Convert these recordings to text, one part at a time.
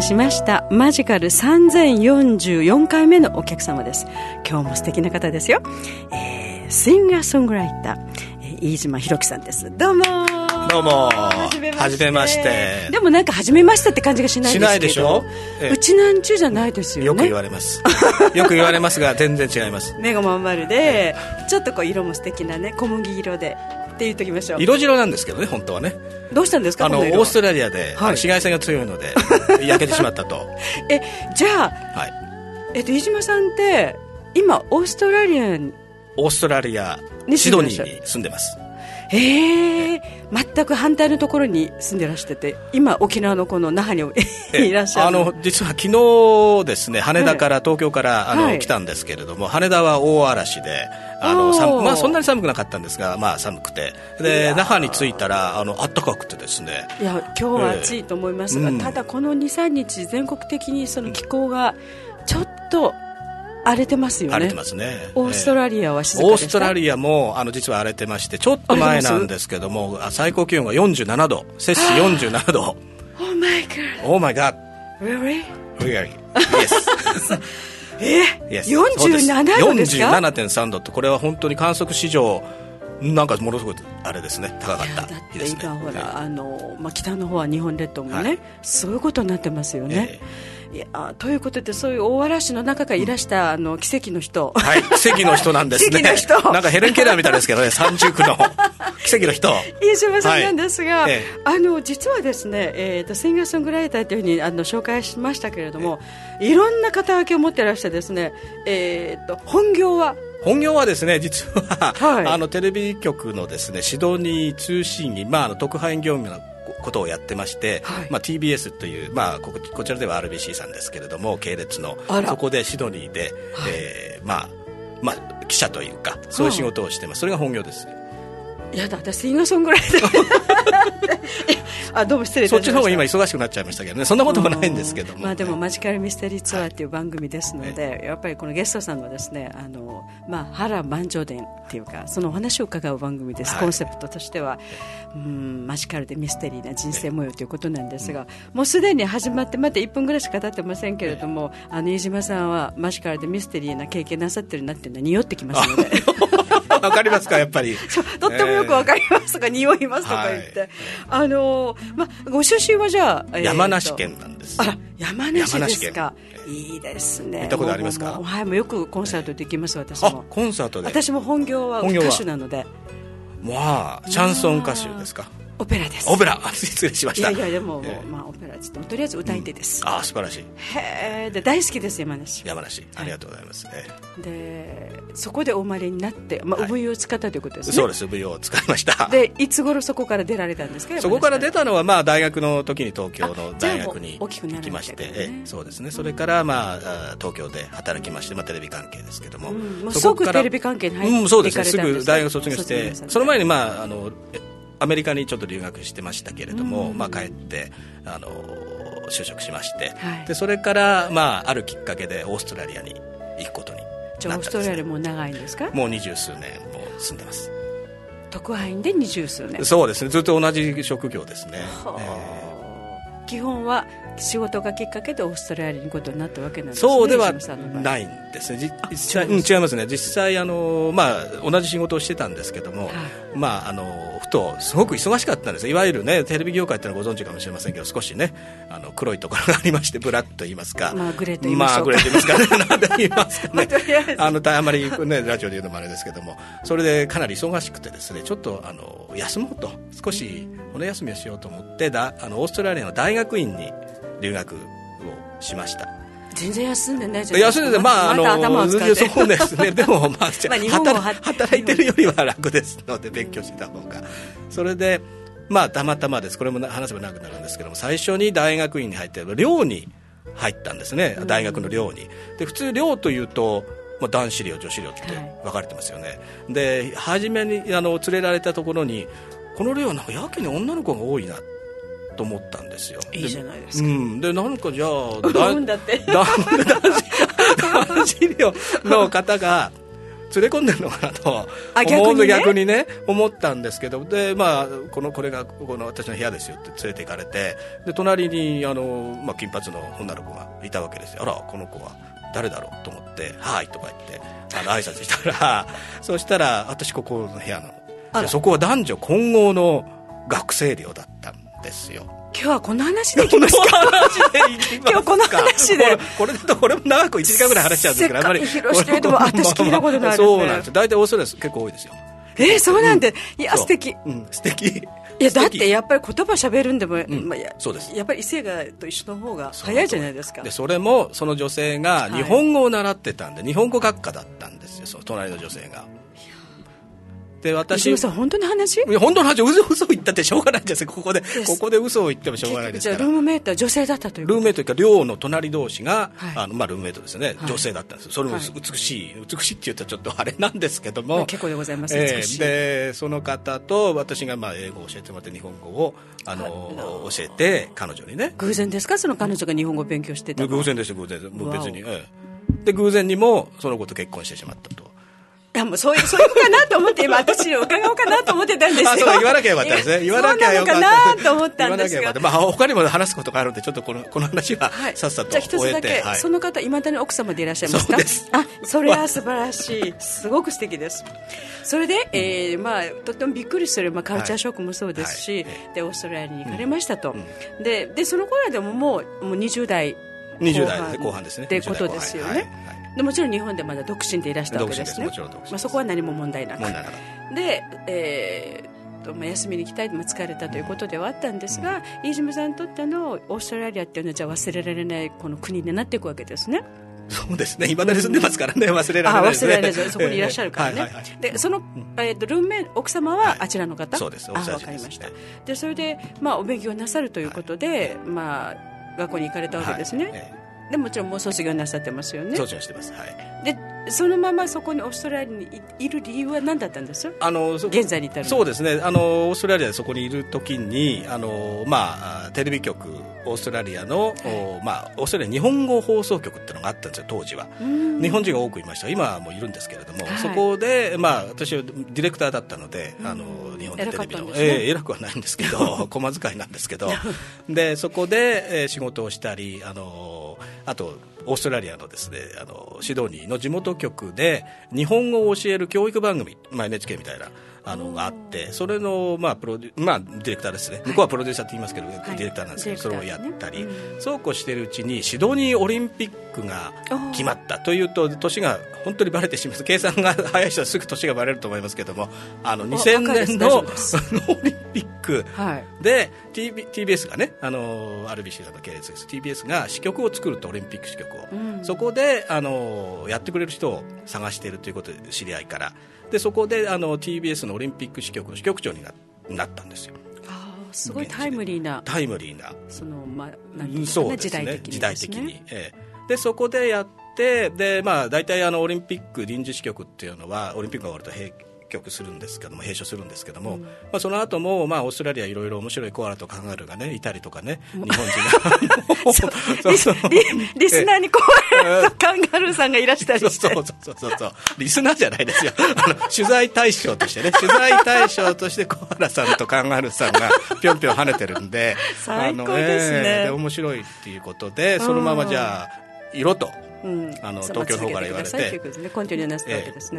せしました。マジカル3044回目のお客様です。今日も素敵な方ですよ、えー、シンガーソングライター、えー、飯島弘樹さんです。どうもどうもはじめまして。でもなんかはじめましてって感じがしないですしないでしょ、えうちなんちゅうじゃないですよね。よく言われます。よく言われますが 全然違います。目がまん丸でちょっとこう色も素敵なね小麦色でって言っときましょう。色白なんですけどね本当はね。どうしたんですかあのオーストラリアで、はい、紫外線が強いので 焼けてしまったと。えじゃあ、はい、えっと飯島さんって今オーストラリアオーストラリアシドニーに住んでます。へえ全く反対のところに住んでらしてて今沖縄のこの那覇に いらっしゃる。あの実は昨日ですね羽田から東京からあの、はい、来たんですけれども羽田は大嵐であのまあ、そんなに寒くなかったんですが、まあ、寒くてで那覇に着いたらあの暖かくてですねいや今日は暑いと思いますが、えーうん、ただこの23日全国的にその気候がちょっと荒れてますよね。荒れてますね。オーストラリアは静かオーストラリアもあの実は荒れてまして、ちょっと前なんですけども、最高気温が47度、摂氏47度。Oh my god. Oh my god. Really? Really? Yes. えー、47度ですか？47.3度ってこれは本当に観測史上なんかものすごくあれですね。高かった。だって今ほら、あの、まあ、北の方は日本列島もね、はい、そういうことになってますよね、えーいやということでそういう大嵐の中からいらした、あの奇跡の人。はい奇跡の人なんですね。なんかヘレン・ケラーみたいですけどね 三重苦の。奇跡の人。飯島さんなんですが、はい。ええ、あの実はですね、えーと、シンガーソングライターというふうにあの紹介しましたけれども、え、いろんな肩書きを持ってらしてですね、えーと、本業は？本業はですね実は、はい、あのテレビ局のですねシドニー通信員、まあ、あの特派員業務のことをやってまして、はい、まあ、TBS という、まあ、ここちらでは RBC さんですけれども系列のそこでシドニーで、はい、えー、まあまあ、記者というかそういう仕事をしてます、それが本業です。いやだ私シンガーソングライター。あどうも失礼そっちの方が今忙しくなっちゃいましたけどね。そんなこともないんですけども、まあ、でもマジカルミステリーツアーっていう番組ですので、はい、やっぱりこのゲストさんはですねあの、まあ、原万丈伝っていうかそのお話を伺う番組です、はい、コンセプトとしてはうんマジカルでミステリーな人生模様ということなんですが、もうすでに始まってまだ1分ぐらいしか経ってませんけれども、あの飯島さんはマジカルでミステリーな経験なさってるなっていうのは匂ってきますので。わかりますか やっぱり。とってもよくわかりますとか、匂いますとか言って、はい、あのまあご出身はじゃあ、えー、山梨県なんです。あら山梨ですか。いいですね。行ったことありますか？はいもうよくコンサートで行きます私も。コンサートで。私も本業は。歌手なので。まあシャンソン歌手ですかオペラです。オペラ。失礼しました。いやいやでも、えー、まあオペラっつってもとりあえず歌い手です、うん、ああ素晴らしい。へえで大好きです山梨。山梨。ありがとうございます、はい、でそこでお生まれになって、まあ、産湯を使ったということですね、そうです。産湯を使いました。でいつ頃そこから出られたんですか？そこから出たのはまあ大学の時に東京の大学に行きまして、ね、そうですね。それからまあ東京で働きまして、まあ、テレビ関係ですけども、うん、もう即テレビ関係に入って、うん、そうですね。すぐ大学卒業してその前にまああのアメリカにちょっと留学してましたけれども、まあ、帰ってあの就職しまして、はい、でそれから、まあ、あるきっかけでオーストラリアに行くことになったんです、ね、オーストラリアも長いんですか？もう二十数年も住んでます。特派員で二十数年。そうですね。ずっと同じ職業ですね、えー基本は仕事がきっかけでオーストラリアに行くことになったわけなんですねそうではないんですね。実際、うん、違いますね。実際あの、まあ、同じ仕事をしてたんですけども、はい、まあ、あのふとすごく忙しかったんです。いわゆるねテレビ業界っていうのはご存知かもしれませんけど少しねあの黒いところがありましてブラックと言いますか、まあ、グレーと言いますか、まあ、グレーと言いますか。ね何と言いますかね。あのあまり、ね、ラジオで言うのもあれですけども。それでかなり忙しくてですねちょっとあの休もうと。少し骨休みをしようと思ってだあのオーストラリアの大学院に留学をしました。全然休んでないじゃない休んでまあ、あの、そうですね、でも、まあ、働いてるよりは楽ですので、勉強してた方が。それで、まあ、たまたまです、これも話せばなくなるんですけども、最初に大学院に入って、寮に入ったんですね、大学の寮に。で、普通、寮というと、まあ、男子寮、女子寮って分かれてますよね。はい、で、初めにあの連れられたところに、この寮、なんかやけに女の子が多いなと思ったんですよ。いいじゃないですか。うん、でなんかじゃあだだって。男子寮の方が連れ込んでるのかなと思うと逆にね思ったんですけどで、まあ、このこれがこの私の部屋ですよって連れて行かれてで隣にあの、まあ、金髪の女の子がいたわけですよ。あらこの子は誰だろうと思って「はい」とか言ってあの挨拶したらそしたら私ここの部屋のそこは男女混合の学生寮だっですよ。今日はこの話でいきますか？今日この話で。これとこれも長く1時間ぐらい話しちゃうんですけどあんまり。広島でも私聞いたことないですね。そうなんです。大体オーストラリア結構多いですよ。えー、そうなんで、いや素敵、うん、素敵。いやだってやっぱり言葉喋るんでも、うん。まあ、やそうです。やっぱり異性がと一緒の方が早いじゃないですか。でそれもその女性が日本語を習ってたんで、はい、日本語学科だったんですよその隣の女性がで私本当の話？いや本当の話嘘嘘言ったってしょうがないんですここでここで嘘を言ってもしょうがないですから。じゃあルームメイトは女性だったというルームメイトというか寮の隣同士が、はい、あのまあ、ルームメイトですね、はい、女性だったんですそれも美しい、美しいって言ったらちょっとあれなんですけども、まあ、結構でございます、えー、でその方と私がまあ英語を教えてもらって日本語をあの教えて彼女にね。偶然ですか？その彼女が日本語を勉強してた偶然です偶然もう別に、ええ、で偶然にもその子と結婚してしまったとやもうそういうそういうかなと思って今 私伺おうかなと思ってたんですよ。あそう言わなきゃよかったですね。言わなきゃよかった。なと思ったんですが。まあ他にも話すことがあるんでちょっとこの この話はさっさと終えて。じゃあ一つだけ、はい、その方いまだに奥様でいらっしゃいますか。そうですあそれは素晴らしい。すごく素敵です。それで、えー、まあとてもびっくりするまあカルチャーショックもそうですし、はい、でオーストラリアに行かれましたと。うん、ででその頃でももうもう20代。20代後半ですね。ってことですよね。でもちろん日本でまだ独身でいらしたわけですね。まあ、そこは何も問題なく。で、えーとまあ、休みに行きたい、まあ、疲れたということではあったんですが、飯島さんにとってのオーストラリアっていうのはじゃあ忘れられないこの国になっていくわけですね。そうですね、いまだに住んでますからね、忘れられない。です、ね、忘れられない。そこにいらっしゃるからね、でその、えーと、ルームメ奥様はあちらの方、そうです、あ分かりました、でそれで、まあ、お勉強なさるということで、まあ、学校に行かれたわけですね。でもちろんもう卒業なさってますよね。卒業してます。はい。でそのままそこにオーストラリアにいる理由は何だったんです？あの現在に至るそうですね。あのオーストラリアでそこにいるときにあの、まあ、テレビ局オーストラリアの、はい、まあ、オーストラリア日本語放送局っていうのがあったんですよ当時は。日本人が多くいました。今はもういるんですけれども、はい、そこで、まあ、私はディレクターだったので、あの日本のテレビの、ねえー、偉くはないんですけど 駒遣いなんですけど。でそこで、えー、仕事をしたりあのあとオーストラリアのですねあのシドニーの地元局で日本語を教える教育番組、まあ、NHK みたいなあのがあってそれの、まあプロデまあ、ディレクターですね、向こうはプロデューサーって言いますけど、はい、ディレクターなんですけど、それをやったり、そうこうしているうちにシドニーオリンピックが決まったというと年が本当にばれてしまう。計算が早い人はすぐ年がばれると思いますけどもあの2000年のオリンピック。で、はい、TB TBS がねあの RBC の系列です。TBS が支局を作るとオリンピック支局を、うん、そこであのやってくれる人を探しているということで知り合いから。でそこであの TBS のオリンピック支局の支局長にななったんですよ。すごいタイムリーな。タイムリーな。その、まあ、何そうですね。時代的に、ええ、でそこでやってで、まあ、大体あのオリンピック臨時支局っていうのはオリンピックが終わると平局するんですけども閉所するんですけども、うん、まあ、その後もまあオーストラリアいろいろ面白いコアラとカンガルーがねいたりとかね日本人が。リスナーにコアラとカンガルーさんがいらしたりして。そうそうそうそうそう。リスナーじゃないですよ。あの取材対象としてね。取材対象としてコアラさんとカンガルーさんがぴょんぴょん跳ねてるんで 最高ですね、えー、で面白いっていうことでそのままじゃあ色とうん、あの東京の方から言われて、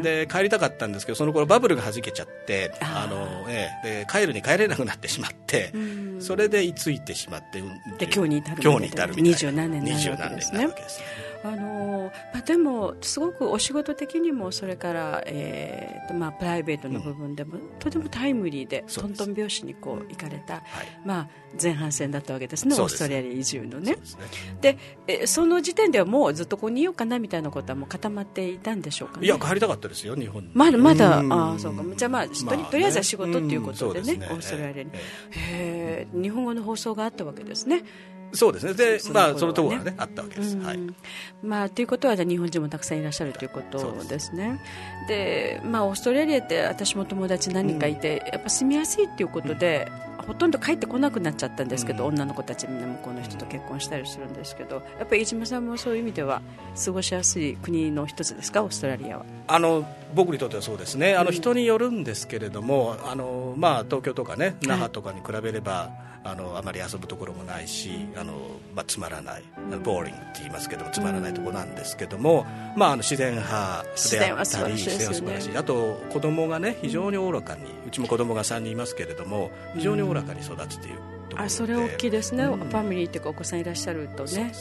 で帰りたかったんですけどその頃バブルがはじけちゃってあの、ええ、で帰るに帰れなくなってしまって、それで居ついてしまってで今日に至る今日に至るみたいな。二十何年になるわけですね。あのまあ、でも、すごくお仕事的にもそれから、えーまあ、プライベートの部分でも、うん、とてもタイムリーでトントン拍子にこう行かれた、はい、まあ、前半戦だったわけですねオーストラリア移住のね。で、ね、えその時点ではもうずっとここにいようかなみたいなことはもう固まっていたんでしょうか、ね、いや帰りたかったですよ日本に。まだまだ。あそうか。じゃあ、まあ、まあね、とりあえずは仕事っていうことでねね、オーストラリアに、えー、日本語の放送があったわけですね。そうですね。でそ,、まあ、そのところがねあったわけです、はい。まあ、ということは日本人もたくさんいらっしゃるということですね。でまあ、オーストラリアって私も友達何人かいて、やっぱ住みやすいということで、ほとんど帰ってこなくなっちゃったんですけど、女の子たちみんな向こうの人と結婚したりするんですけどやっぱり飯島さんもそういう意味では過ごしやすい国の一つですか？オーストラリアは。あの僕にとってはそうですね。あの人によるんですけれども、あのまあ、東京とかね那覇とかに比べれば、あのあまり遊ぶところもないしあの、まあ、つまらないボーリングって言いますけどつまらないところなんですけども、まあ、あの自然派であったり自然は素晴らしい、あと子供がね非常におおらかにうちも子供が3人いますけれども非常におおらかに育つという。あそれ大きいですね、うん、ファミリーっていうかお子さんいらっしゃるとね、ね。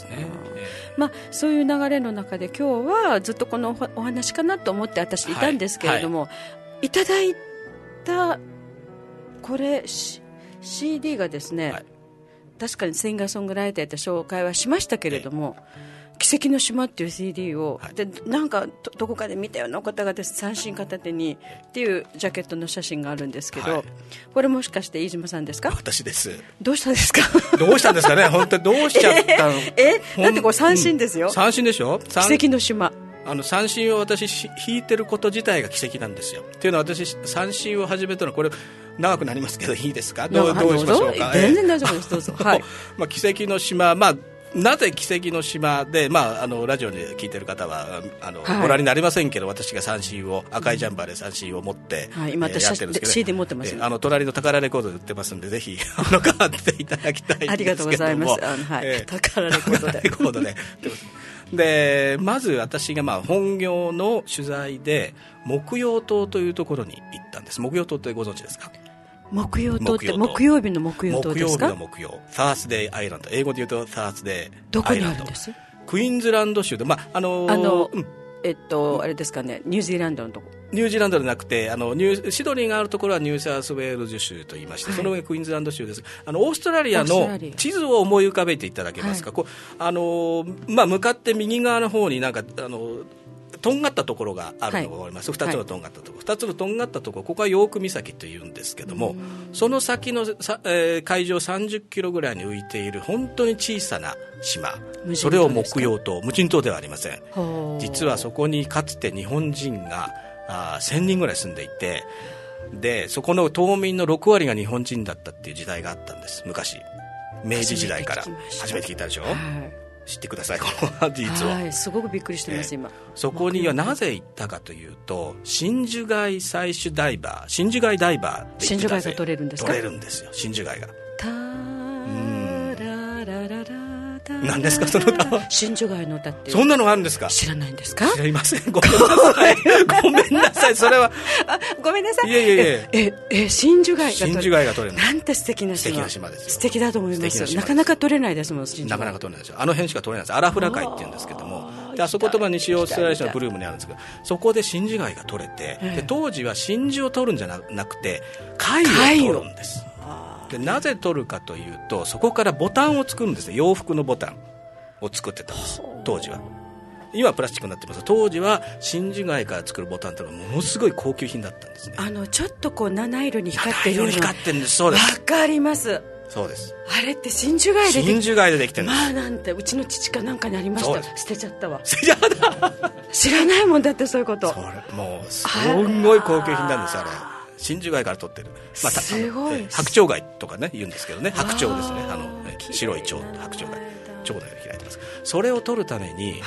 まあ、そういう流れの中で今日はずっとこのお話かなと思って私いたんですけれども、はい。はい、いただいたこれ CD がですね、はい、確かにシンガーソングライターって紹介はしましたけれども、奇跡の島っていう CD を、はい、でなんかどこかで見たような方がです三振片手にっていうジャケットの写真があるんですけど、はい、これもしかして飯島さんですか？私です。どうしたんですか？どうしたんですかね？本当にどうしちゃったの ええだってこれ三振ですよ、うん、三振でしょ？奇跡の島。あの三振を私弾いてること自体が奇跡なんですよ。っていうのは私三振を始めたのはこれ長くなりますけどいいですか？どうどうしましょうか？全然大丈夫です。どうぞ、はい。まあ、奇跡の島、まあなぜ奇跡の島で、まあ、あのラジオで聞いてる方はあの、はい、ご覧になりませんけど私が三振を赤いジャンバーで三振を持って、はい、今私、えー、やってるんですけど、CD 持ってます、あの隣の宝レコードで売ってますんでぜひあの買っていただきたいんですけども。ありがとうございます。あの、はい。えー、宝レコードで。レコードで。でまず私がまあ本業の取材で木曜島というところに行ったんです。木曜島ってご存知ですか？木曜島って木曜日の木曜島ですか？木曜日の木曜。 Thursday Island 英語で言うと Thursday どこにあるんです？クイーンズランド州で、まああのー、あの、うん、えっと、あれですかね。ニュージーランドのとこ。ニュージーランドでなくてあのニューシドニーがあるところはニューサウスウェールズ州と言いまして、はい、その上クイーンズランド州です。あのオーストラリアの地図を思い浮かべていただけますか、はい、こうあのまあ、向かって右側の方になんかあのとんがったところがあると思い。ます、はい、2つのとんがったとこ。ろ、はい、2つのとんがったとこ。ろここはヨーク岬というんですけどもその先のさ、えー、海上30キロぐらいに浮いている本当に小さな島。それを木曜島無人島ではありません。実はそこにかつて日本人があ1000人ぐらい住んでいてでそこの島民の6割が日本人だったっていう時代があったんです。昔。明治時代から。初めて聞いたでしょ、はい知ってくださいこの事実を、はい、すごくびっくりしてます、今。そこにはなぜ行ったかというと真珠貝採取ダイバー真珠貝ダイバーって真珠貝が取れるんですか？取れるんですよ真珠貝が何ですかその歌は真珠貝の歌ってそんなのあるんですか？知らないんですか？知りません。ごめんなさい。ごめんなさい。それは。ごめんなさい。いやいやいやええ真珠貝が真珠貝が取れるなんて素敵な島。素敵な島です素敵だと思いますなかなか取れないですもんなかなか取れないですよ。あの辺しか取れないです。アラフラ海って言うんですけども。であそことが西オーストラリアのブルームにあるんですけどそこで真珠貝が取れてで当時は真珠を取るんじゃなくて貝を取るんですでなぜ取るかというとそこからボタンを作るんですね。洋服のボタンを作ってたんです当時は。今はプラスチックになってます。当時は真珠貝から作るボタンってのはものすごい高級品だったんですね。あのちょっとこう七色に光ってるの。光ってるんです。そうです。わかります。そうです。あれって真珠貝で真珠貝でできてるまあなんてうちの父かなんかにありました。捨てちゃったわ。捨てちゃった。知らないもんだってそういうこと。それもうすごい高級品なんですあれ真珠貝から取ってる、まあ、すごい。白鳥貝とかね言うんですけどね。白鳥ですね。あの白い蝶白鳥貝蝶のように開いてます。それを取るために、はい、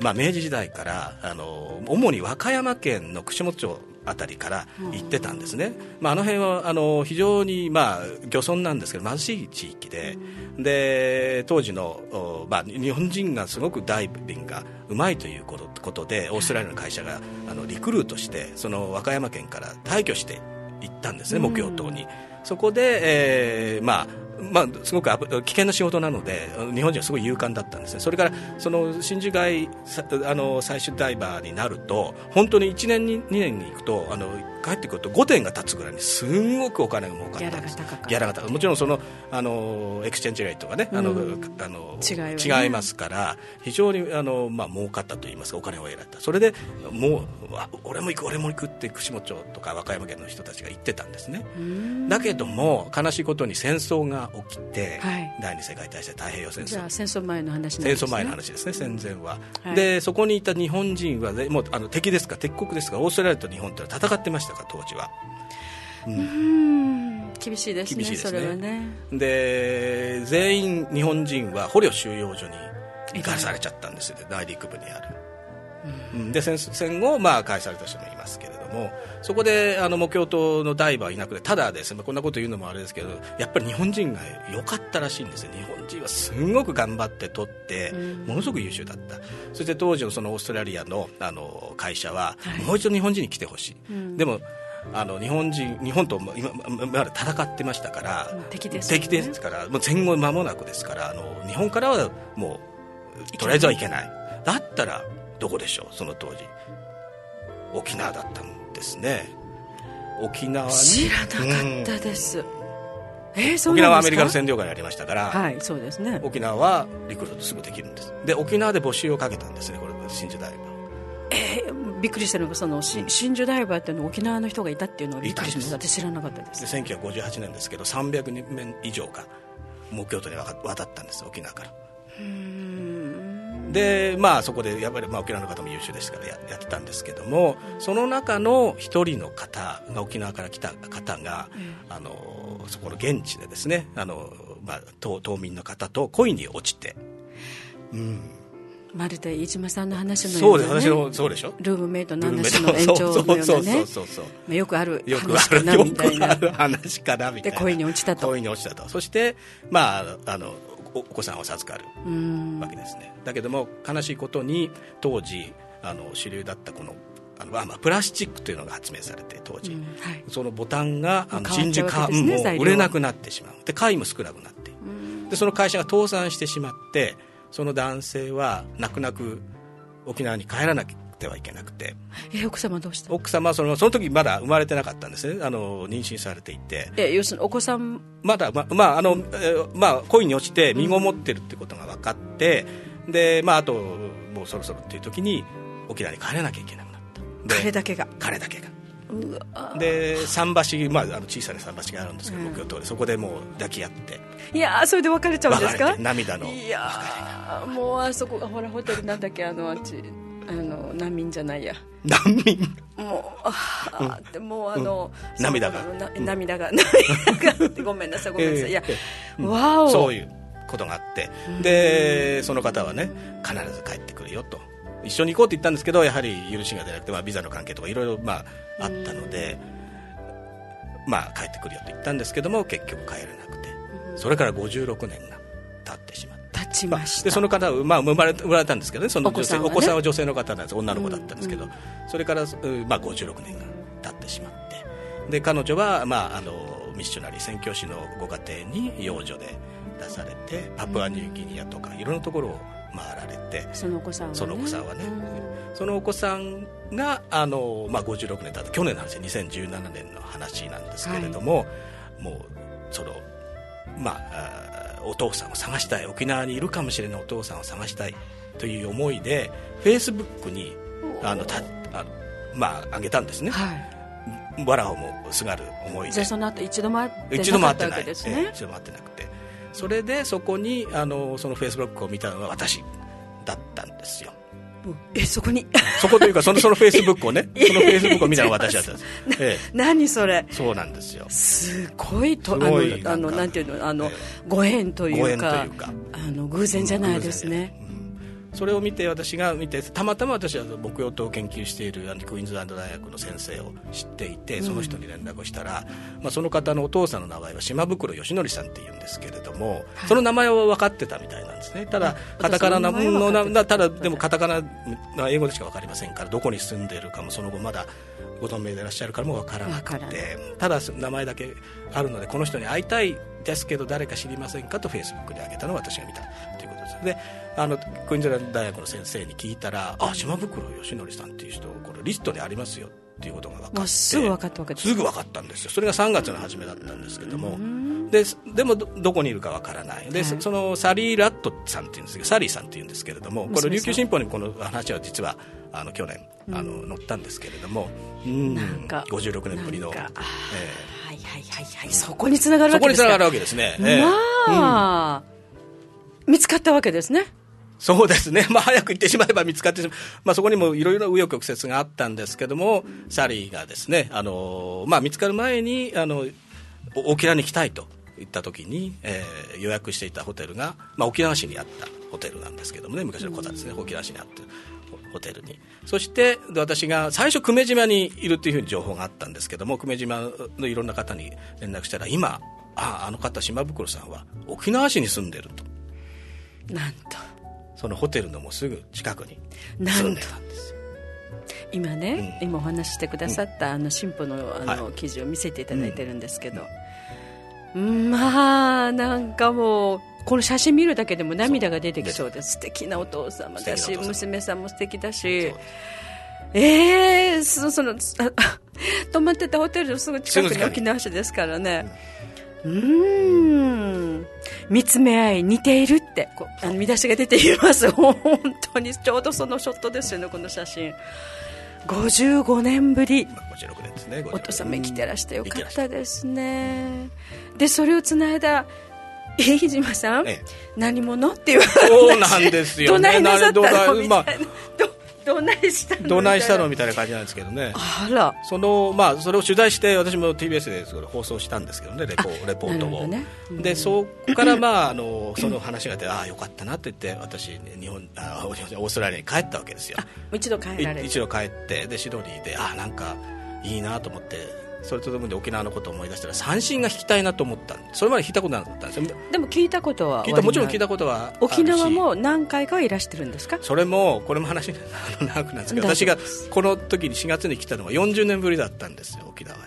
まあ、明治時代からあの主に和歌山県の串本町あたりから行ってたんですね、うん、まあ、あの辺はあの非常に、まあ、漁村なんですけど貧しい地域でうん、で当時の、まあ、日本人がすごくダイビングがうまいということでオーストラリアの会社があのリクルートしてその和歌山県から退去して行ったんですね、木曜島に。そこで、えーまあまあ、すごく危険な仕事なので日本人はすごい勇敢だったんですね。それからその真珠貝あの最終ダイバーになると本当に1年に2年に行くとあの帰ってくると御殿が建つぐらいにすごくお金が儲かったんです。ギャラが高もちろんそのあの exchange rate がね、あのあの違いますから非常にあの、まあ儲かったといいますかお金を得られた。それでもう俺も行く俺も行くって串本町とか和歌山県の人たちが言ってたんですね。だけども悲しいことに戦争が起きて、はい、第二次世界大戦太平洋戦争。戦争前の話、ね、戦争前の話ですね戦前は、はい、でそこにいた日本人はもうあの敵ですか敵国ですかオーストラリアと日本というのは戦ってましたか当時は。うん、厳しいですね厳しいですね。ね。で全員日本人は捕虜収容所に行かされちゃったんですよ、内陸部にある。うん、で戦戦後、まあ、返された人もいますけれどもそこであの目標党のダイバーいなくてただですねこんなこと言うのもあれですけどやっぱり日本人が良かったらしいんですよ。日本人はすごく頑張って取ってものすごく優秀だった。そして当時のそのオーストラリアのあの会社は、はい、もう一度日本人に来てほしい、うん、でもあの日本人日本と今まで戦ってましたから敵です、ね、敵ですからもう戦後間もなくですからあの日本からはもうとりあえずはいけない。だったらどこでしょう？その当時。沖縄だったんですね。沖縄に？知らなかったです、うん、えー、そう沖縄はアメリカの占領下にありましたから。はいそうですね。沖縄はリクルートすぐできるんです。で沖縄で募集をかけたんですねこれ真珠大バえー、びっくりしたのがその真珠ダイバーっていうの沖縄の人がいたっていうのをびっくりしました。私知らなかったです。で1958年ですけど300人以上が目標都に渡ったんです沖縄からでまあそこでやっぱり、まあ、沖縄の方も優秀でしたからややってたんですけどもその中の一人の方が沖縄から来た方が、うん、あのそこの現地でですねあの、まあ、島島民の方と恋に落ちて、うん、まるで飯島さんの話のような、ね、そうで私のそうでしょ？ルームメイトの話の延長のようなね。よくある話かなみたいな。よくある話かなみたいな。で恋に落ちたと。恋に落ちたと。そしてまああのお子さんを授かるわけですね。だけども悲しいことに当時あの主流だったこのあのまあ、プラスチックというのが発明されて当時、うんはい、そのボタンがあの真珠化、ね、もう売れなくなってしまう。で貝も少なくなってでその会社が倒産してしまってその男性は泣く泣く沖縄に帰らなくてはいけなくて。え奥様どうした？奥様はそのその時まだ生まれてなかったんですね。あの妊娠されていて。え要するにお子さん？まだままああの、えまあ恋に落ちて身ごもってるってことが分かって、うん、でまああともうそろそろっていう時に沖縄に帰らなきゃいけなくなった。彼だけが？彼だけが。で桟橋、まあ、あの小さな桟橋があるんですけど、僕の通りそこでもう抱き合って。いやそれで別れちゃうんですか？涙のいやもうあそこほらホテルなんだっけあのあっちあの難民じゃないや。難民？もうあ、うん、でもうあの、うん、涙が。涙が 涙が。ごめんなさいごめんなさい。いや、うん、わお。そういうことがあって。でその方はね必ず帰ってくるよと。一緒に行こうって言ったんですけどやはり許しが出なくて、まあ、ビザの関係とかいろいろまああったので、まあ帰ってくるよと言ったんですけども結局帰れなくて。それから56年が経ってしまって経ちました、でその方は、まあ、生まれ生まれたんですけどね。その女性お子さん、ね,、は女性の方なんです。女の子だったんですけど、うんうん、それから、まあ、56年が経ってしまって。で彼女は、まあ、あのミッショナリー宣教師のご家庭に養女で出されてパプアニューギニアとかいろんなところを回られてそのお子さんはね。そのお子さんはね、うん、そのお子さんがあの、まあ、56年経って去年の話2017年の話なんですけれども、はい、もうそのまあお父さんを探したい。沖縄にいるかもしれないお父さんを探したいという思いでフェイスブックにあのたあのまあ上げたんですね、はい、バラホもすがる思いで。じゃあその後一度も会って一度も会ってない、ね、一度も会ってなくて。それでそこにあのそのフェイスブックを見たのは私だったんですよえそこに？そこというかそのそのフェイスブックをね そのフェイスブックを見たのは私だったんです、ええ、何それ？そうなんですよ。すごいとあのあのなんていうの？あの、ええ、ご縁というか。あの偶然じゃないですね、それを見て私が見てたまたま私は牧羊島を研究しているクイーンズランド大学の先生を知っていてその人に連絡をしたら、まあ、その方のお父さんの名前は島袋義則さんっていうんですけれども、はい、その名前は分かってたみたいなんですね。ただカタカナののた。だでもカタカナ英語でしか分かりませんからどこに住んでいるかもその後まだご存命でいらっしゃるからも分からなくて。ただ名前だけあるのでこの人に会いたいですけど誰か知りませんかとフェイスブックで挙げたのを私が見たということですであのクイーンズランド大学の先生に聞いたらあ島袋義則さんっていう人これリストにありますよっていうことが分かってすぐ分かったわけですすぐ分かったんですよ。それが3月の初めだったんですけども。ででもどこにいるか分からない。で、はい、そのサリー・ラットさんっていうんですけどサリーさんっていうんですけれどもこれ琉球新報にこの話は実はあの去年あの載ったんですけれども、うん、なんか56年ぶりの、えー、はいはいはいはいそこにつながるわけですそこにつながるわけですね、えー、まあ、うん、見つかったわけですねそうですね、まあ、早く行ってしまえば見つかってしまう、まあ、そこにもいろいろ紆余曲折があったんですけども、サリーがですね、あのまあ、見つかる前にあの沖縄に来たいと言った時に、えー、予約していたホテルが、まあ、沖縄市にあったホテルなんですけどもね、昔の小座ですね、沖縄市にあってホテルに。そして私が最初久米島にいるというふうに情報があったんですけども久米島のいろんな方に連絡したら今ああの方島袋さんは沖縄市に住んでると。なんとそのホテルのもうすぐ近くに住んでたんです今ね、うん、今お話してくださった、あの新婦のあの、はい、記事を見せていただいてるんですけど、うん、まあなんかもうこの写真見るだけでも涙が出てきそうです。素敵なお父様だし娘さんも素敵だし。ええー、そその 泊まってたホテルのすぐ近くに沖縄市ですからね。うん見つめ合い似ているってこうあの見出しが出ています。本当に。ちょうどそのショットですよねこの写真。55年ぶり、56年ですねお父様生きてらしてよかったですね。でそれをつないだ飯島さん、ええ、何者？っていうそうなんですよね。どないなさったの？みたいな。まあどないしたのどないしたのみたいな感じなんですけどね。あら。そのまあそれを取材して私も TBS で放送したんですけどねレポレポートを、ね。うん、でそこからまああのその話が出てああよかったなって言って私日本あオーストラリアに帰ったわけですよ。一度帰られ一度帰ってでシドニーでああなんかいいなと思ってそれとともに沖縄のことを思い出したら三振が弾きたいなと思ったそれまで弾いたことなかったんですよ。でも聞いたことは聞いたもちろん聞いたことは沖縄も何回かいらしてるんですか？それもこれも話長くなんですけど私がこの時に4月に来たのは40年ぶりだったんですよ沖縄。へ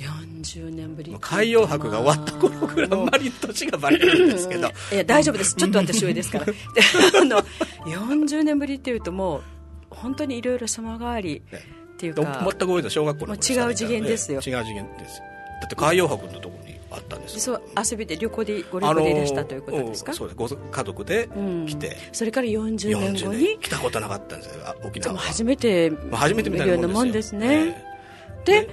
40年ぶり。海洋博が終わった頃ぐらいあんまり年がバレるんですけど。いや大丈夫です。ちょっと私上ですから。あの40年ぶりっていうともう本当にいろいろ様変わり、ねっていうか。全く覚えた小学校の、ね、違う次元ですよ、違う次元です。だって海洋博のところにあったんです。そう遊びで旅行でご旅行でいらしたということですか？そうです。家族で来て、うん、それから40年後に来たことなかったんですよ。沖縄は。初めて初めて見るようなもんですね、で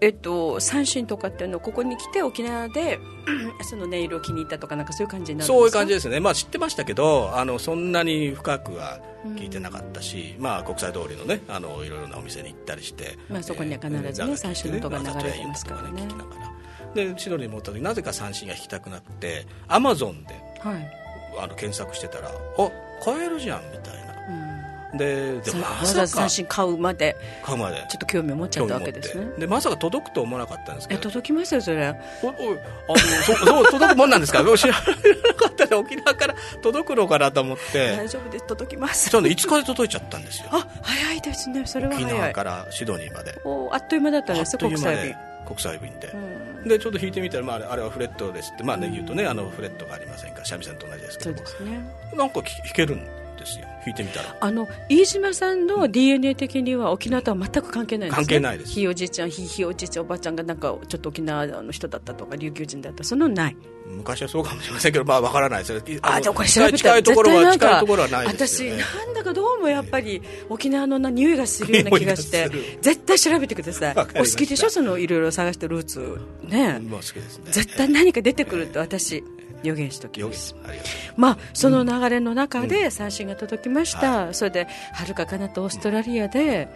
えっと、三振とかっていうのここに来て沖縄で そのネイルを気に入ったとかなんかそういう感じになるそういう感じですね、まあ、知ってましたけどあのそんなに深くは聞いてなかったし、うん、まあ、国際通りのねあのいろいろなお店に行ったりして、まあ、そこには必ずね、三振の音が流れてますからね。聞きながら。でシドニーに持った時なぜか三振が弾きたくなくてアマゾンで、はい、あの検索してたらあ買えるじゃんみたいなででまさか。三振買うまで買うまで。ちょっと興味を持っちゃったわけですね。でまさか届くと思わなかったんですけどえ届きますよそれ。おおあのそそう届くもんなんですか？知らなかったら沖縄から届くのかなと思って。大丈夫です届きます。ちょうど5日で届いちゃったんですよ？あ早いですねそれは沖縄からシドニーまで。おあっという間だったんです国際便。国際便で、うん、でちょっと引いてみたら、まあ、あれはフレットですって、まあね、言うとねあのフレットがありませんから三味線と同じですけどそうですね。なんか弾けるんですよ弾いてみたら。あの飯島さんの DNA 的には沖縄とは全く関係ないんです、ね、関係ないです。ひいおじいちゃんひいおじいちゃんおばあちゃんがなんかちょっと沖縄の人だったとか琉球人だった。そのない。昔はそうかもしれませんけどまあ分からないです。あじゃこれ調べた近いところは近いところはないですよ、ね、私なんだかどうもやっぱり沖縄のな匂いがするような気がして絶対調べてください。お好きでしょ？そのいろいろ探してルーツ。ね、まあ、好きですね。絶対何か出てくると私、予言しときます。まあその流れの中で三振が届きました、うん、それではるか彼方オーストラリアで、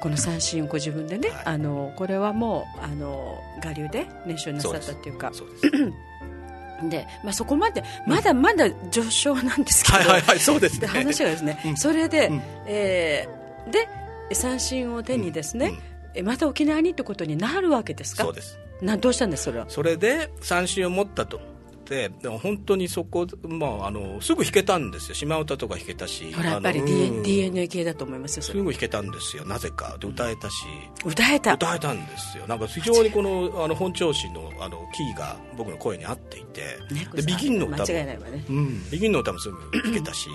この三振をご自分でね、はい、あのこれはもうあの我流で練習なさったっていうか。で、まあ、そこまでまだまだ序章なんですけど、はいはいはい、そうですね。話がですね、うん、それで、うん、えー、で三振を手にですね、うん、また沖縄にってことになるわけですか？そうです。などうしたんですそれは？それで三振を持ったと。ってでも本当にそこ、まあ、あのすぐ弾けたんですよ。島唄とか弾けたし。ほらやっぱり、D うん、DNA 系だと思いますよすぐ弾けたんですよ。なぜか。で歌えたし。歌えた。歌えたんですよ。なんか非常にこのあの本調子のあのキーが僕の声に合っていて、ね、でビギンの歌も。間違いないわね、うん、ビギンの歌もすぐ弾けたし。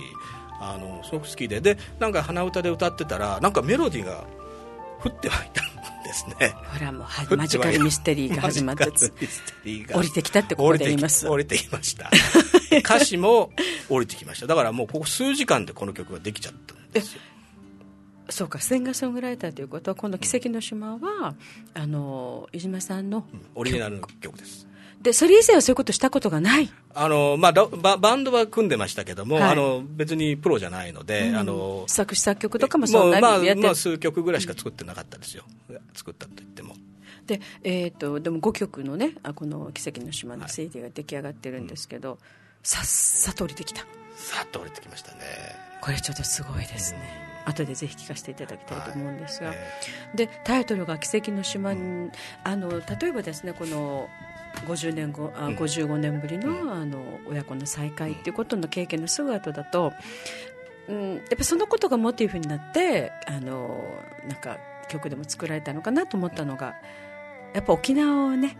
あのすごく好きで。でなんか鼻歌で歌ってたらなんかメロディーが降ってはいたですね。ほらもうマジカルミステリーが始まって降りてきたってここで言います。降りてきました。歌詞も降りてきました。だからもうここ数時間でこの曲ができちゃったんですよ。そうかシンガーソングライターということはこの「奇跡の島は」あの飯島さんの、うん、オリジナル曲ですでそれ以前はそういうことしたことがない。あの、まあ、ババンドは組んでましたけども、はい、あの別にプロじゃないので、うん、あの作詞作曲とかもそんなまあ、まあ、数曲ぐらいしか作ってなかったですよ、うん、作ったと言っても。でえーと、でも5曲のねあこの「奇跡の島」の CD が出来上がってるんですけど、はいうん、さっさと降りてきた。さっと降りてきましたね。これちょっとすごいですね、後でぜひ聞かせていただきたいと思うんですが、はい。えー、でタイトルが「奇跡の島に」あの例えばですねこの50年後あ55年ぶりの,、あの親子の再会っていうことの経験のすぐ後だと、うん、やっぱそのことがモチーフになってあのなんか曲でも作られたのかなと思ったのがやっぱ沖縄をね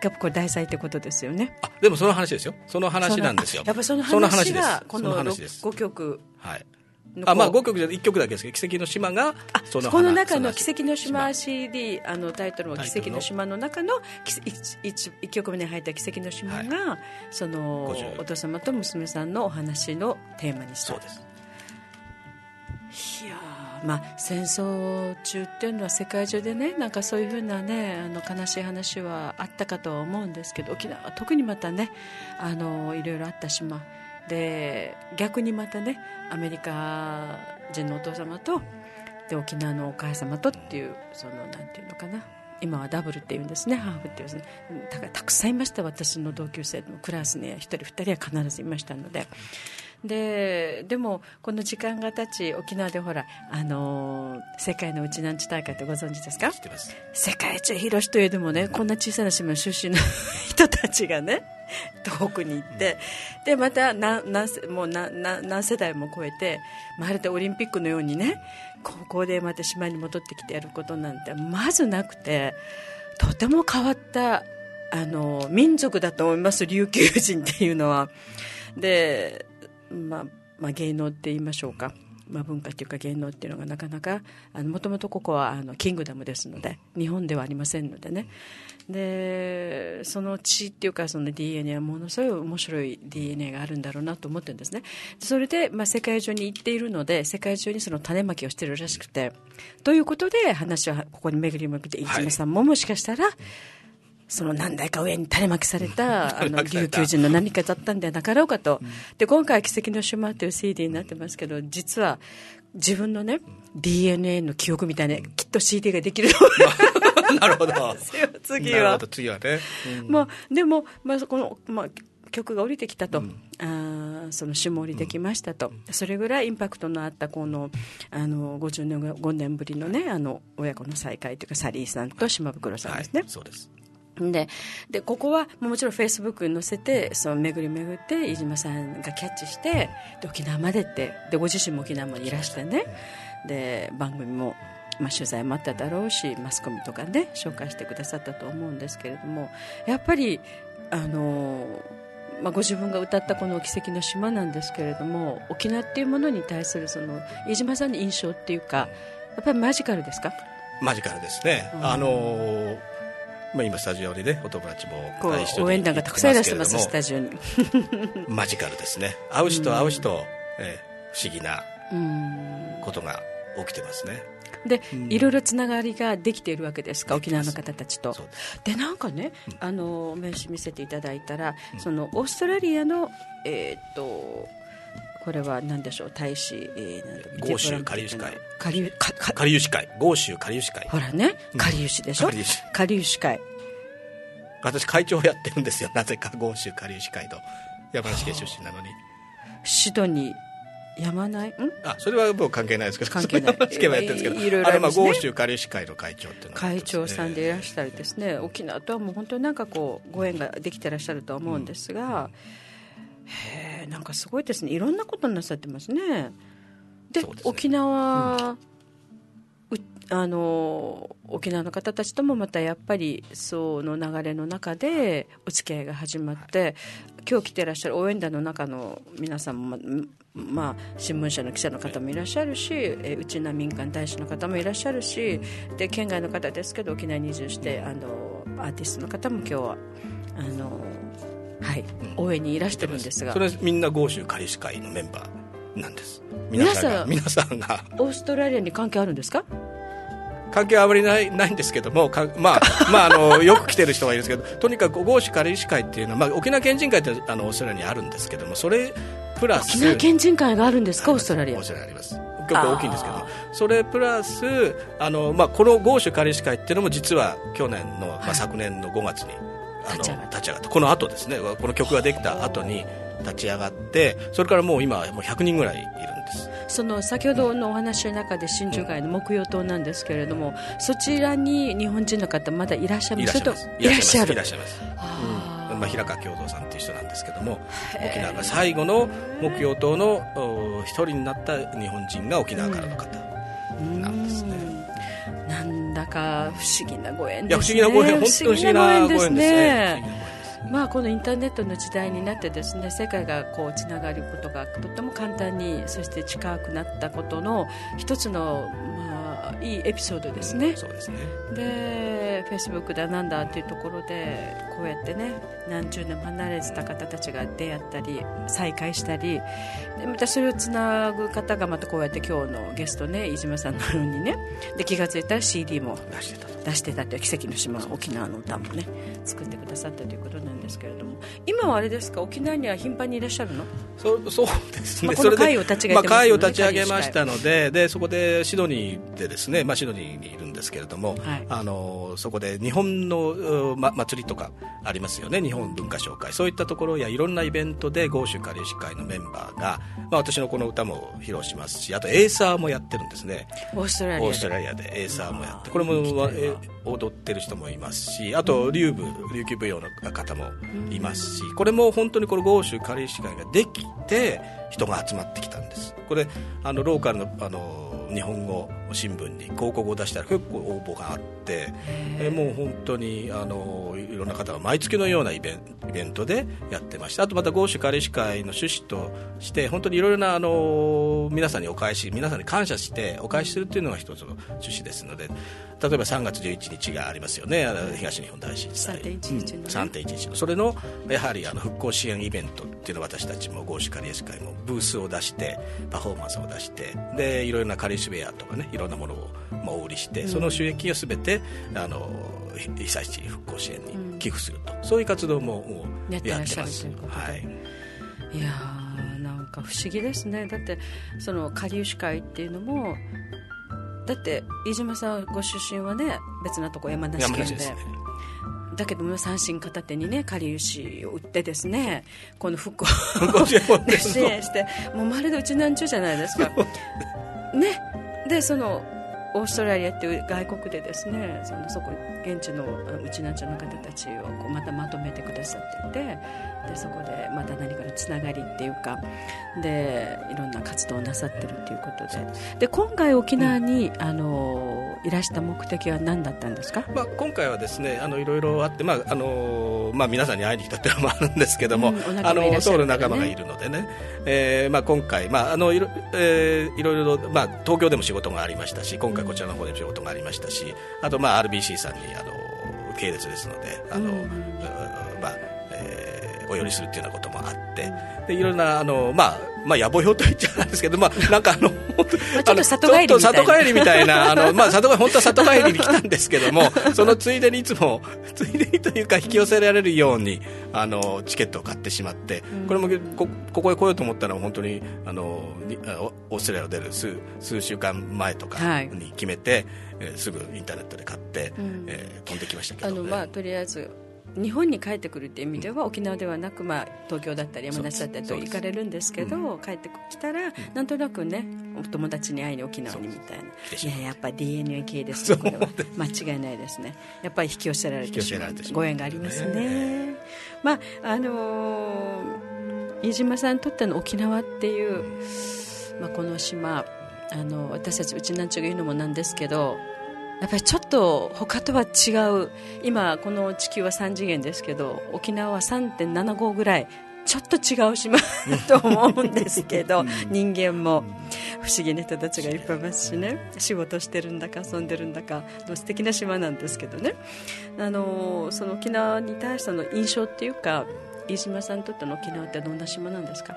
がこれ題材ってことですよね。あでもその話ですよ。その話なんですよ。やっぱその話がこの5曲。はいあまあ、5曲じゃ1曲だけですけど「奇跡の島が」そのこの中の「奇跡の島 CD」あのタイトルは「奇跡の島」の中の 1, 1, 曲目に入った「奇跡の島が」はい、そのお父様と娘さんのお話のテーマにした。そうです。いやまあ、戦争中っていうのは世界中でねなんかそういうふうな、ね、あの悲しい話はあったかとは思うんですけど沖縄は特にまたねあのいろいろあった島で逆にまたねアメリカ人のお父様とで沖縄のお母様とっていうそのなんていうのかな今はダブルっていうんですねハーフっていうんですね。だからたくさんいました私の同級生のクラスに1人2人は必ずいましたので。ででもこの時間が経ち沖縄でほら、あのー、世界のうちなんち大会ってご存知ですか？世界一広しといえどもねこんな小さな島出身の人たちがね 遠くに行って、でまた何もう何何世代も超えてまるでオリンピックのようにね高校でまた島に戻ってきてやることなんてまずなくてとても変わったあの民族だと思います琉球人っていうのは。でまあ、まあ、芸能って言いましょうか、まあ、文化というか芸能っていうのがなかなかもともとここはあのキングダムですので日本ではありませんのでね。でその血っていうかその DNA はものすごい面白い DNA があるんだろうなと思ってるんですね。それで、まあ、世界中に行っているので世界中にその種まきをしてるらしくて。ということで話はここに巡り巡って飯島さんももしかしたら、はい。その何代か上に種まきされたあの琉球人の何かだった。んではなかろうかと、で今回「奇跡の島」という CD になってますけど実は自分のね DNA の記憶みたいなきっと CD ができる。なるほど。次は次は。ね、うん、まあ、でも、まあ、この、まあ、曲が降りてきたと、うん、あその下降りてきましたと、うん、それぐらいインパクトのあったこのあの50年5年ぶりのねあの親子の再会というかサリーさんと島袋さんですね、はい、そうですででここはもちろんフェイスブックに載せてその巡り巡って飯島さんがキャッチしてで沖縄までってでご自身も沖縄までいらしてね。で番組も、まあ、取材もあっただろうしマスコミとかね紹介してくださったと思うんですけれどもやっぱりあのまあ、ご自分が歌ったこの「奇跡の島」なんですけれども沖縄っていうものに対するその飯島さんの印象っていうかやっぱりマジカルですか？マジカルですね、うん、あのーまあ、今スタジオにねお友達も応援団がたくさんいらっしゃいますスタジオに。マジカルですね。会う人会う人、えー、不思議なことが起きてますね。で、うん、いろいろつながりができているわけですか沖縄の方たちと。でなんかね、うん、あの名刺見せていただいたら、うん、そのオーストラリアのえー、っとこれは何でしょう？大使、えー、豪州下流市会。下流下流市会。豪州下流市会。ほらね下流市でしょ、うん、下流市会。私会長やってるんですよ。なぜか。豪州下流市会と。山梨県出身なのに。シドニー山内ん？あそれは僕関係ないですけど。関係ない。山梨県はやってるんですけど。いろいろあれまあ豪州下流市会の会長っていうのは、会長さんでいらしたりですね。沖縄とはもう本当になんかこうご縁ができてらっしゃるとは思うんですが、うんへえんかすごいですね。いろんなことなさってますね。で、ね、沖縄、うん、あの沖縄の方たちともまたやっぱりその流れの中でお付き合いが始まって、はい、今日来てらっしゃる応援団の中の皆さんも、まあ、新聞社の記者の方もいらっしゃるし、えうちな民間大使の方もいらっしゃるしで県外の方ですけど沖縄に移住してあのアーティストの方も今日はあのはい、応援にいらしてるんですが。それはみんな豪州仮司会のメンバーなんです。皆さん皆さんがオーストラリアに関係あるんですか？関係はあまりないないんですけども、まあ まあ、あのよく来てる人はいるんですけど、とにかく豪州仮医師会っていうのは、まあ、沖縄県人会ってあのオーストラリアにあるんですけども、それプラス沖縄県人会があるんですか、オーストラリア。オーストラリア。あります。結構大きいんですけどそれプラスあの、まあ、この豪州仮医師会っていうのも実は去年の、まあ、昨年の5月にあの立ち上がって。この後ですね。この曲ができた後に立ち上がってそれからもう今もう100人ぐらいいるんです。その先ほどのお話の中で真珠街の木曜島なんですけれども、そちらに日本人の方まだいらっしゃいます。いらっしゃる？いらっしゃいます。まあ、平川京三さんという人なんですけども沖縄が最後の木曜島の一人になった日本人が沖縄からの方なんですね。なんだか不思議なご縁ですね。不思議なご縁、本当に不思議なご縁ですね。まあ、このインターネットの時代になってですね世界がこうつながることがとても簡単にそして近くなったことの一つの、まあ、いいエピソードですね。そうですね。でフェイスブックだなんだっていうところでこうやってね何十年離れてた方たちが出会ったり再会したりでまたそれをつなぐ方がまたこうやって今日のゲストね飯島さんのようにねで気が付いたら CD も出してた出してたという奇跡の島沖縄の歌もね作ってくださったということなんですけれども。今はあれですか？沖縄には頻繁にいらっしゃるの？そそうですね、まあ、この会を立ち上げ、ね、まあ、会を立ち上げましたのででそこでシドニーでですね、まあ、シドニーにいるんですけれども、はい、あのそこで日本の、ま、祭りとかありますよね日本文化紹介。そういったところやいろんなイベントで豪州かりゆし会のメンバーが、まあ、私のこの歌も披露しますしあとエーサーもやってるんですね。オーストラリアで。エーサーもやってこれも踊ってる人もいますしあと竜舞琉球舞踊の方もいますしこれも本当にこの豪州かりゆし会ができて人が集まってきたんです。これあのローカルのあの日本語新聞に広告を出したら結構応募があってえもう本当にあのいろんな方が毎月のようなイベンイベントでやってました。あとまた豪州彼氏会の趣旨として本当にいろいろなあの皆さんにお返し皆さんに感謝してお返しするっていうのが一つの趣旨ですので例えば3月11日がありますよね。東日本大震災。3.11の、3.11の。それのやはりあの復興支援イベントっていうのを私たちも豪州カリエス会もブースを出してパフォーマンスを出してでいろいろなカリスウェアとかねいろんなものを、まあ、お売りして、その収益をすべてあの被災地復興支援に寄付すると、うん、そういう活動もやってます。はい、いやなんか不思議ですね。だってその下流市会っていうのもだって飯島さんご出身はね別なとこ山梨県で。でね、だけども三振片手にねかりゆしを売ってですねこの復興を支援してもうまるでうちなんちゅうじゃないですか。ね。でそのオーストラリアっていう外国でですねそのそこ現地のうちなんちゅうの方たちをこうまたまとめてくださっていてでそこでまた何かのつながりっていうかでいろんな活動をなさってるっていうことで。で今回沖縄に、うん、あのいらした目的は何だったんですか、まあ、今回はですねあのいろいろあって、まああのまあ、皆さんに会いに来たっていうのもあるんですけども、うん、あのソウル仲間がいるのでね、えーまあ、今回、まああのいろえー、いろいろ、まあ、東京でも仕事がありましたし今回こちらの方でも仕事がありましたしあと、まあ、RBC さんにあの系列ですのであの、うん、まあえー、お寄りするっていうようなこともあってでいろんなあの、まあまあ、野暮表と言っちゃうんですけど、まあ、なんかあの、ちょっと里帰りみたいな。里帰りみたいな、あの、まあ、里帰り、本当は里帰りに来たんですけども、そのついでにいつも、ついでにというか、引き寄せられるように、あの、チケットを買ってしまって、これもこ、ここへ来ようと思ったのは、本当に、あの、オーストラリアを出る数数週間前とかに決めて、はい、えー、すぐインターネットで買って、うん、えー、飛んできましたけど、ね、あの、まあ、とりあえず、日本に帰ってくるっていう意味では、沖縄ではなく、まあ、東京だったり山梨だったりと行かれるんですけど、帰ってきたら、なんとなくねお友達に会いに沖縄にみたいないややっぱ DNA 系ですねこれは間違いないですね。やっぱり引き寄せられてしまうご縁がありますね、まああのー、飯島さんにとっての沖縄っていう、まあ、この島あの私たちうちなんちゅうが言うのもなんですけどやっぱりちょっと他とは違う。今この地球は3次元ですけど沖縄は3.75ぐらい。ちょっと違う島 と思うんですけど 人間も不思議な人たちがいっぱいいますしね。仕事してるんだか遊んでるんだか素敵な島なんですけどね。あのその沖縄に対しての印象っていうか飯島さんにとっての沖縄ってどんな島なんですか？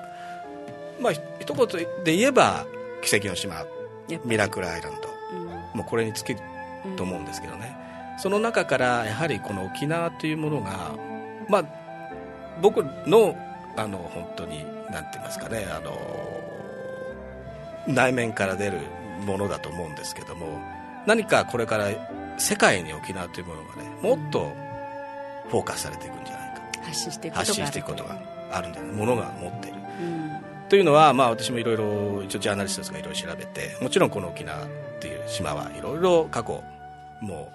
まあ一言で言えば奇跡の島。ミラクルアイランド、うん、もうこれにつきと思うんですけどね、うん、その中からやはりこの沖縄というものが、まあ、僕のあの本当になんて言いますかねあの内面から出るものだと思うんですけども何かこれから世界に沖縄というものがねもっとフォーカスされていくんじゃないか。発信していく発信していくことがあるんじゃないものが持っている、うん、というのは、まあ、私もいろいろ一応ジャーナリストですがいろいろ調べてもちろんこの沖縄っていう島はいろいろ過去も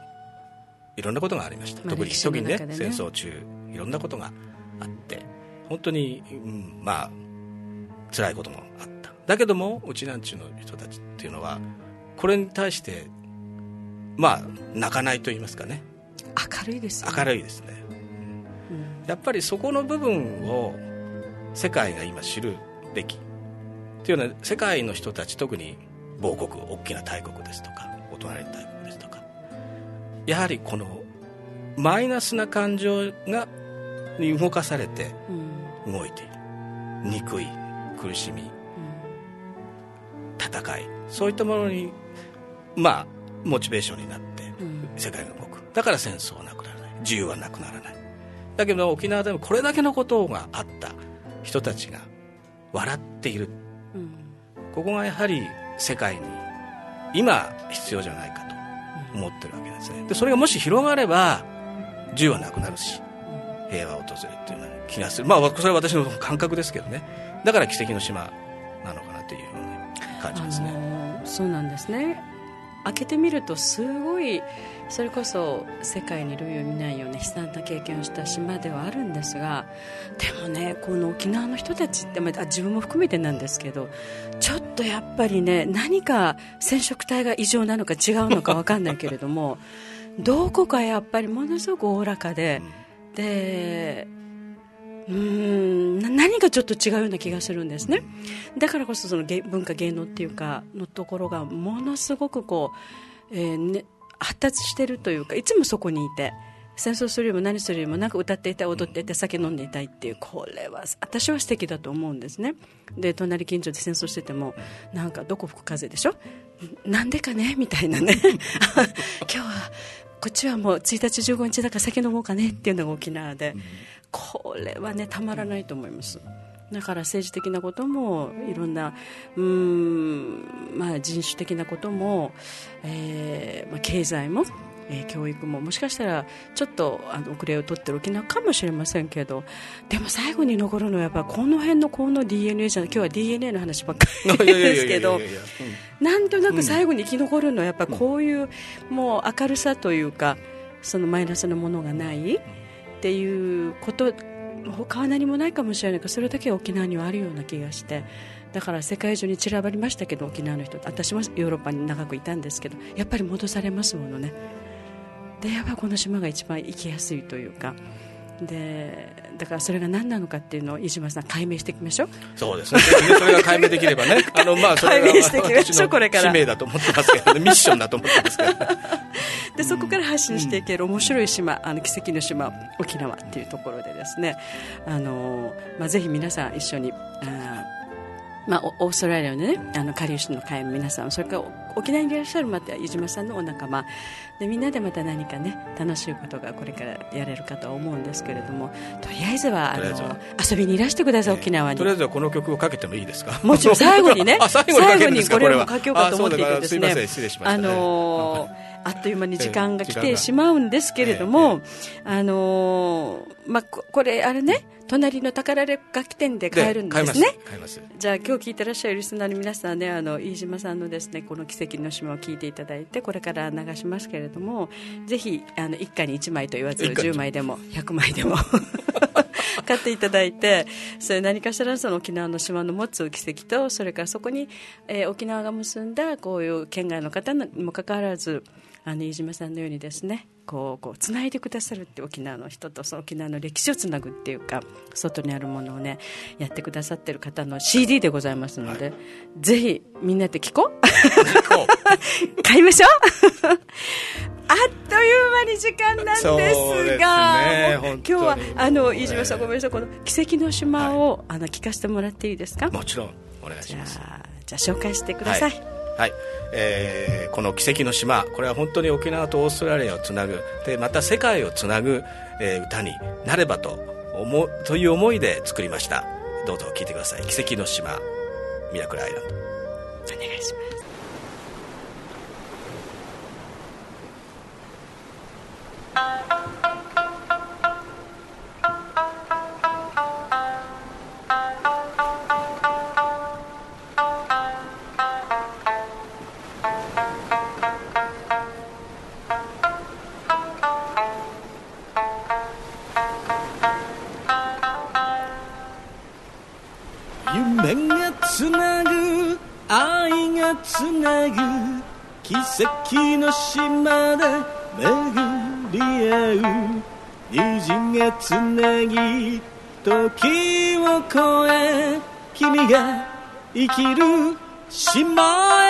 ういろんなことがありました、まあ、特に特にね、ね、戦争中いろんなことがあって。本当に、うん、まあ辛いこともあった。だけどもうちなんちゅうの人たちっていうのはこれに対してまあ泣かないと言いますかね。明るいです、ね、明るいですね、うん、やっぱりそこの部分を世界が今知るべき。というのは世界の人たち特に某国大きな大国ですとかお隣の大やはりこのマイナスな感情がに動かされて動いている、うん、憎い苦しみ、うん、戦い。そういったものにまあモチベーションになって世界が動く。だから戦争はなくならない。自由はなくならない。だけど沖縄でもこれだけのことがあった。人たちが笑っている、うん、ここがやはり世界に今必要じゃないかと思ってるわけですね。でそれがもし広がれば銃はなくなるし平和を訪れるというような気がする。まあそれは私の感覚ですけどね。だから奇跡の島なのかなというふうに感じますね、そうなんですね。開けてみるとすごいそれこそ世界に類を見ないような悲惨な経験をした島ではあるんですがでもねこの沖縄の人たちってあ自分も含めてなんですけどちょっとやっぱりね何か染色体が異常なのか違うのか分かんないけれどもどこかやっぱりものすごくおおらかででうん。何かちょっと違うような気がするんですね。だからこそその文化芸能っていうかのところがものすごくこう、えーね、発達しているというかいつもそこにいて戦争するよりも何するよりもなんか歌っていたい踊っていて酒飲んでいたいっていうこれは私は素敵だと思うんですね。で隣近所で戦争しててもなんかどこ吹く風でしょ？なんでかね？みたいなね。今日はこっちはもう1日15日だから酒飲もうかねっていうのが沖縄で、これはねたまらないと思います。だから政治的なこともいろんなうん、まあ、人種的なことも、えーまあ、経済もえー、教育ももしかしたらちょっとあの遅れを取ってる沖縄かもしれませんけどでも最後に残るのはやっぱこの辺のこの DNA じゃない今日は DNA の話ばっかりですけどなんとなく最後に生き残るのはやっぱこういう、もう明るさというかそのマイナスのものがないっていうこと他は何もないかもしれないけどそれだけ沖縄にはあるような気がして。だから世界中に散らばりましたけど沖縄の人私もヨーロッパに長くいたんですけどやっぱり戻されますものねでやっぱこの島が一番行きやすいというか。でだからそれが何なのかっていうのを飯島さん解明していきましょう。そうですね。それが解明できればね。あのまあそれが私の使命だと思ってますけど、ね、ミッションだと思ってますからでそこから発信していける面白い島、あの奇跡の島沖縄っていうところでですね。あの、まあ、ぜひ皆さん一緒にあまあ、オーストラリアの,、ね、あの下流市の会員皆さんそれから沖縄にいらっしゃるまた飯島さんのお仲間。でみんなでまた何かね楽しいことがこれからやれるかと思うんですけれどもとりあえずはあの遊びにいらしてください、沖縄に。とりあえずはこの曲をかけてもいいですか？もちろん。最後にね。最後にこれをかけようかと思っていてですね。あのあっという間に時間が来てしまうんですけれども、あのまあ、これあれね隣の宝楽器店で買えるんですね。じゃあ今日聞いてらっしゃるリスナーの皆さんねあの飯島さんのですねこの奇跡の島を聞いていただいてこれから流しますけれどもぜひあの一家に1枚と言わず10枚でも100枚でも 買っていただいてそれ何かしらその沖縄の島の持つ奇跡とそれからそこに、えー、沖縄が結んだこういう県外の方にもかかわらずあの飯島さんのようにですねこうこうつないでくださるって沖縄の人とその沖縄の歴史をつなぐっていうか外にあるものをねやってくださってる方の CD でございますので、はい、ぜひみんなで聞こう。買いましょう。あっという間に時間なんですが、ね、今日はあの飯島さんごめんなさいこの奇跡の島を、はい、あの聞かせてもらっていいですか？もちろんお願いします。じゃあじゃあ紹介してください、はいはい、えー、この奇跡の島。これは本当に沖縄とオーストラリアをつなぐ。でまた世界をつなぐ、えー、歌になればと思という思いで作りました。どうぞ聴いてください。奇跡の島。ミラクルアイランド。お願いします。夢がつなぐ愛がつなぐ奇跡の島で巡り合う。虹がつなぎ時を越え君が生きる島へ。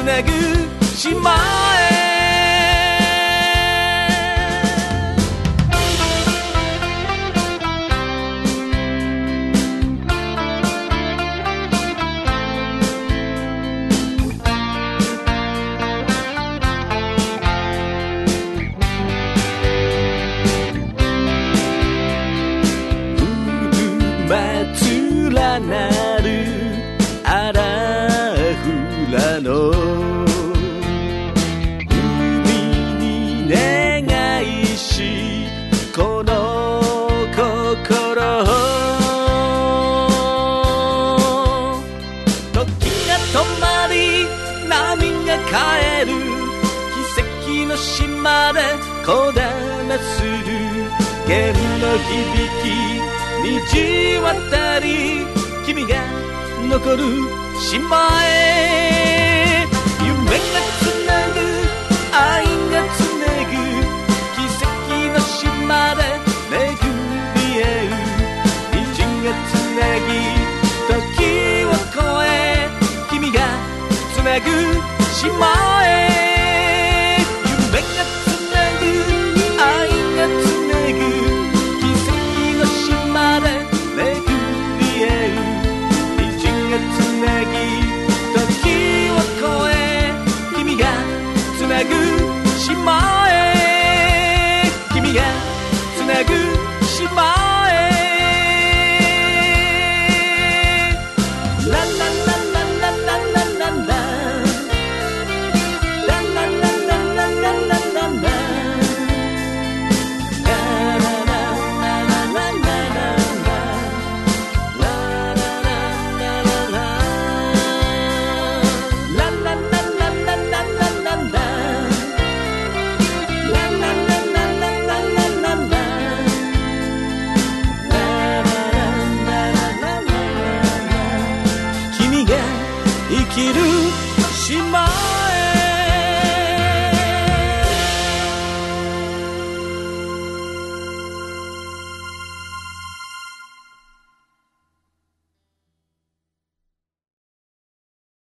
つなぐ島へこだまする弦の響き虹渡り君が残る島へ夢がつなぐ愛がつなぐ奇跡の島で巡り合う虹がつなぎ時を越え君がつなぐ島へ